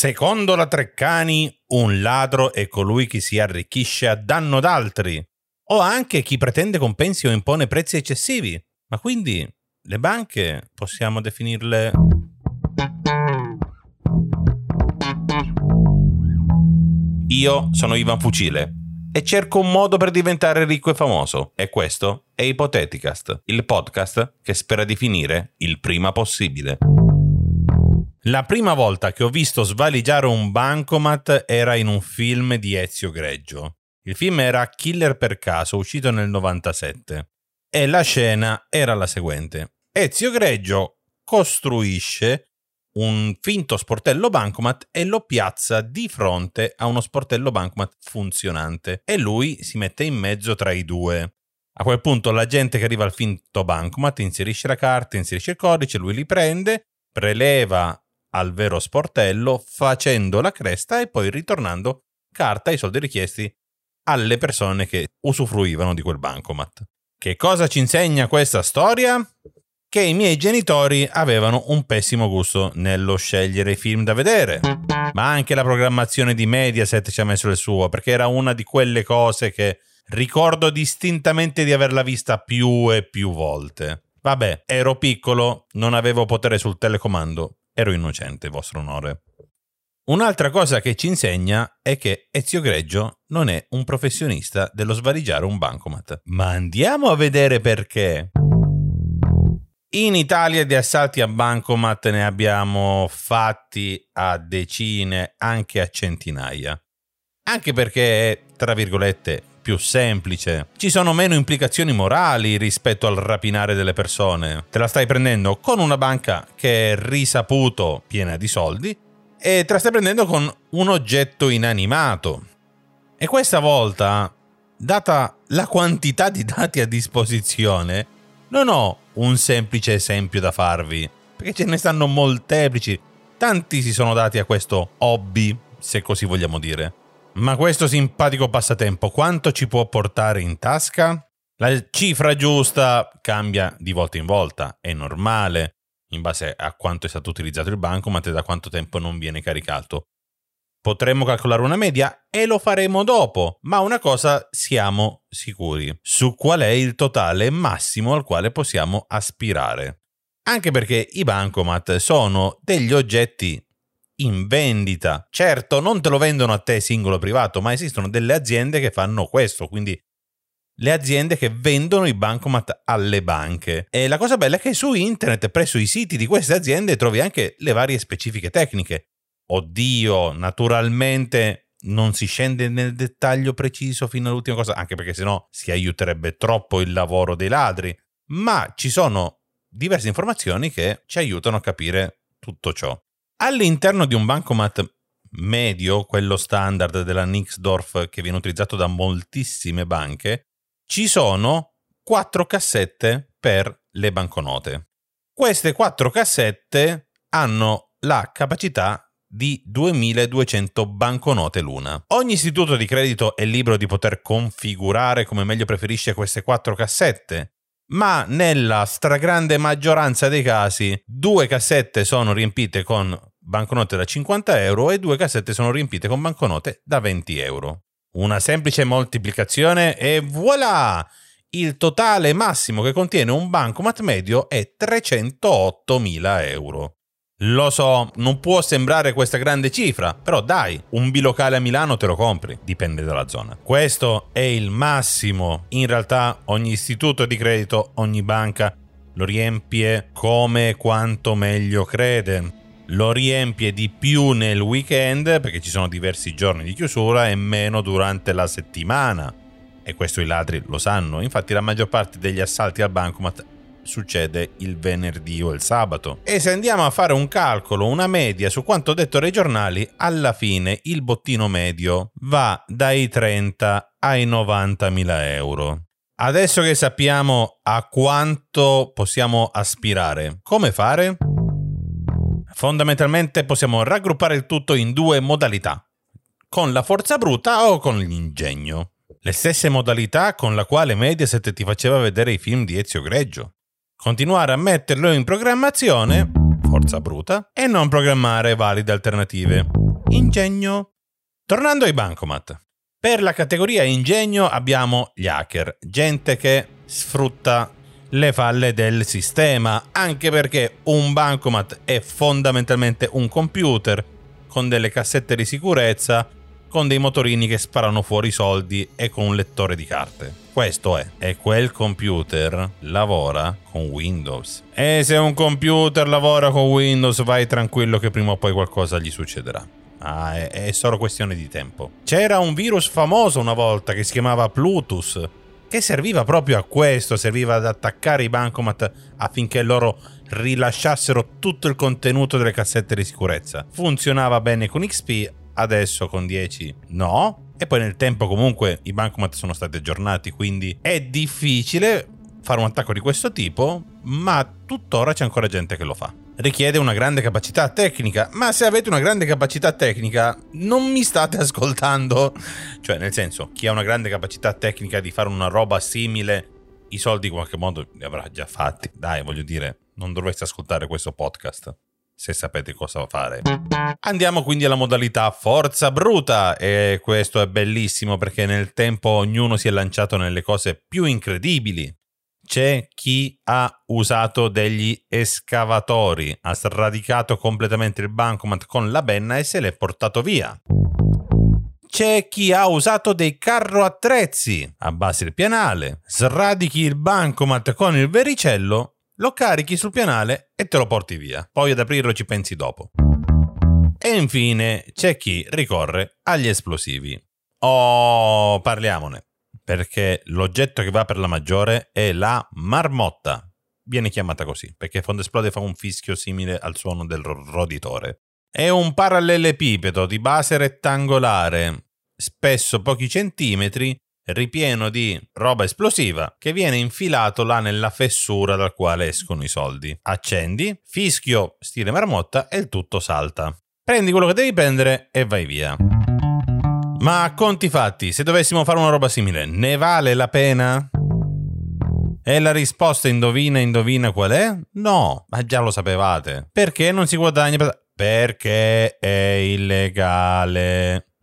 Secondo la Treccani, un ladro è colui che si arricchisce a danno d'altri, o anche chi pretende compensi o impone prezzi eccessivi. Ma quindi le banche possiamo definirle... Io sono Ivan Fucile e cerco un modo per diventare ricco e famoso. E questo è Ipoteticast, il podcast che spera di finire il prima possibile. La prima volta che ho visto svaligiare un bancomat era in un film di Ezio Greggio. Il film era Killer per caso, uscito nel 97. E la scena era la seguente. Ezio Greggio costruisce un finto sportello bancomat e lo piazza di fronte a uno sportello bancomat funzionante e lui si mette in mezzo tra i due. A quel punto la gente che arriva al finto bancomat inserisce la carta, inserisce il codice, lui li prende, preleva al vero sportello facendo la cresta e poi ritornando carta i soldi richiesti alle persone che usufruivano di quel bancomat. Che cosa ci insegna questa storia? Che i miei genitori avevano un pessimo gusto nello scegliere i film da vedere, ma anche la programmazione di Mediaset ci ha messo il suo, perché era una di quelle cose che ricordo distintamente di averla vista più e più volte. Vabbè, ero piccolo, non avevo potere sul telecomando, ero innocente, vostro onore. Un'altra cosa che ci insegna è che Ezio Greggio non è un professionista dello svaligiare un bancomat. Ma andiamo a vedere perché. In Italia di assalti a bancomat ne abbiamo fatti a decine, anche a centinaia. Anche perché è, tra virgolette, più semplice. Ci sono meno implicazioni morali rispetto al rapinare delle persone. Te la stai prendendo con una banca che è risaputo piena di soldi e te la stai prendendo con un oggetto inanimato. E questa volta, data la quantità di dati a disposizione, non ho un semplice esempio da farvi, perché ce ne stanno molteplici. Tanti si sono dati a questo hobby, se così vogliamo dire. Ma questo simpatico passatempo quanto ci può portare in tasca? La cifra giusta cambia di volta in volta, è normale, in base a quanto è stato utilizzato il bancomat e da quanto tempo non viene caricato. Potremmo calcolare una media e lo faremo dopo, ma una cosa siamo sicuri, su qual è il totale massimo al quale possiamo aspirare. Anche perché i bancomat sono degli oggetti in vendita. Certo, non te lo vendono a te singolo privato, ma esistono delle aziende che fanno questo, quindi le aziende che vendono i bancomat alle banche. E la cosa bella è che su internet, presso i siti di queste aziende, trovi anche le varie specifiche tecniche. Oddio, naturalmente non si scende nel dettaglio preciso fino all'ultima cosa, anche perché sennò si aiuterebbe troppo il lavoro dei ladri, ma ci sono diverse informazioni che ci aiutano a capire tutto ciò. All'interno di un bancomat medio, quello standard della Nixdorf che viene utilizzato da moltissime banche, ci sono quattro cassette per le banconote. Queste quattro cassette hanno la capacità di 2200 banconote l'una. Ogni istituto di credito è libero di poter configurare come meglio preferisce queste quattro cassette, ma nella stragrande maggioranza dei casi due cassette sono riempite con banconote da 50 euro e due cassette sono riempite con banconote da 20 euro. Una semplice moltiplicazione e voilà! Il totale massimo che contiene un bancomat medio è 308.000 euro. Lo so, non può sembrare questa grande cifra, però dai, un bilocale a Milano te lo compri, dipende dalla zona. Questo è il massimo. In realtà ogni istituto di credito, ogni banca lo riempie come quanto meglio crede lo riempie di più nel weekend perché ci sono diversi giorni di chiusura e meno durante la settimana. E questo i ladri lo sanno, infatti la maggior parte degli assalti al bancomat succede il venerdì o il sabato. E se andiamo a fare un calcolo, una media su quanto detto dai giornali, alla fine il bottino medio va dai 30 ai 90 mila euro. Adesso che sappiamo a quanto possiamo aspirare, come fare? Fondamentalmente possiamo raggruppare il tutto in due modalità, con la forza bruta o con l'ingegno. Le stesse modalità con la quale Mediaset ti faceva vedere i film di Ezio Greggio. Continuare a metterlo in programmazione, forza bruta, e non programmare valide alternative, Ingegno. Tornando ai bancomat. Per la categoria ingegno abbiamo gli hacker, gente che sfrutta le falle del sistema, anche perché un bancomat è fondamentalmente un computer con delle cassette di sicurezza, con dei motorini che sparano fuori soldi e con un lettore di carte. Questo è. E quel computer lavora con Windows. E se un computer lavora con Windows, vai tranquillo che prima o poi qualcosa gli succederà. Ah, è, è solo questione di tempo. C'era un virus famoso una volta che si chiamava Plutus, che serviva proprio a questo, serviva ad attaccare i bancomat affinché loro rilasciassero tutto il contenuto delle cassette di sicurezza. Funzionava bene con XP, adesso con 10 no. E poi nel tempo comunque i bancomat sono stati aggiornati, quindi è difficile fare un attacco di questo tipo, ma tuttora c'è ancora gente che lo fa richiede una grande capacità tecnica, ma se avete una grande capacità tecnica non mi state ascoltando. Cioè, nel senso, chi ha una grande capacità tecnica di fare una roba simile, i soldi in qualche modo li avrà già fatti. Dai, voglio dire, non dovreste ascoltare questo podcast se sapete cosa fare. Andiamo quindi alla modalità forza bruta e questo è bellissimo perché nel tempo ognuno si è lanciato nelle cose più incredibili c'è chi ha usato degli escavatori, ha sradicato completamente il bancomat con la benna e se l'è portato via. C'è chi ha usato dei carro attrezzi, abbassi il pianale, sradichi il bancomat con il vericello, lo carichi sul pianale e te lo porti via. Poi ad aprirlo ci pensi dopo. E infine c'è chi ricorre agli esplosivi. Oh, parliamone perché l'oggetto che va per la maggiore è la marmotta. Viene chiamata così perché quando esplode fa un fischio simile al suono del roditore. È un parallelepipedo di base rettangolare, spesso pochi centimetri, ripieno di roba esplosiva che viene infilato là nella fessura dal quale escono i soldi. Accendi, fischio stile marmotta e il tutto salta. Prendi quello che devi prendere e vai via. Ma a conti fatti, se dovessimo fare una roba simile, ne vale la pena? E la risposta indovina, indovina qual è? No, ma già lo sapevate. Perché non si guadagna? Perché è illegale.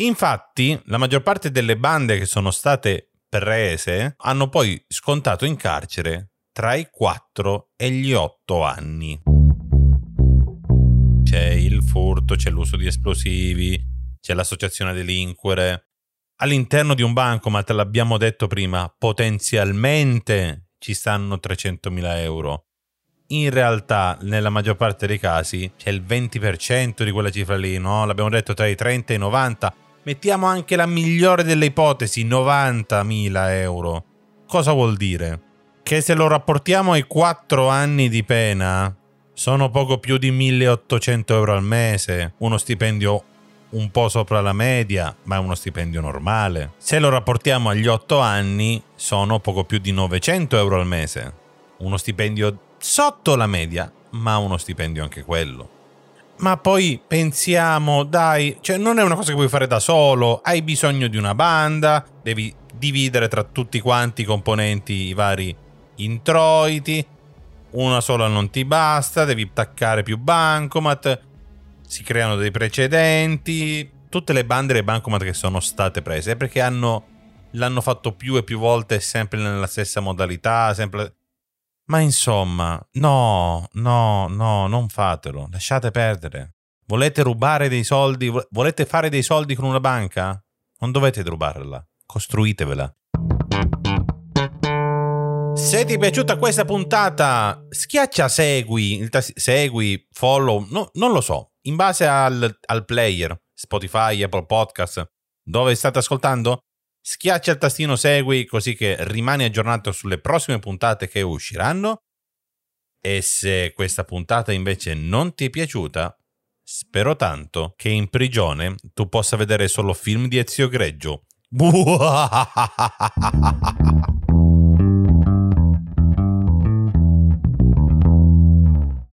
Infatti, la maggior parte delle bande che sono state prese hanno poi scontato in carcere tra i 4 e gli 8 anni. C'è il furto, c'è l'uso di esplosivi, c'è l'associazione a delinquere. All'interno di un bancomat, l'abbiamo detto prima, potenzialmente ci stanno 300.000 euro. In realtà, nella maggior parte dei casi, c'è il 20% di quella cifra lì, no? L'abbiamo detto tra i 30 e i 90. Mettiamo anche la migliore delle ipotesi, 90.000 euro. Cosa vuol dire? Che se lo rapportiamo ai 4 anni di pena, sono poco più di 1800 euro al mese, uno stipendio un po' sopra la media, ma è uno stipendio normale. Se lo rapportiamo agli 8 anni, sono poco più di 900 euro al mese. Uno stipendio sotto la media, ma uno stipendio anche quello. Ma poi pensiamo, dai, cioè non è una cosa che puoi fare da solo, hai bisogno di una banda, devi dividere tra tutti quanti i componenti i vari introiti, una sola non ti basta, devi attaccare più bancomat, si creano dei precedenti. Tutte le bande e bancomat che sono state prese perché hanno, l'hanno fatto più e più volte sempre nella stessa modalità, sempre... Ma insomma, no, no, no, non fatelo, lasciate perdere. Volete rubare dei soldi? Volete fare dei soldi con una banca? Non dovete rubarla, costruitevela. Se ti è piaciuta questa puntata, schiaccia segui, segui, follow, no, non lo so, in base al, al player, Spotify, Apple Podcast, dove state ascoltando, schiaccia il tastino segui così che rimani aggiornato sulle prossime puntate che usciranno. E se questa puntata invece non ti è piaciuta, spero tanto che in prigione tu possa vedere solo film di Ezio Greggio.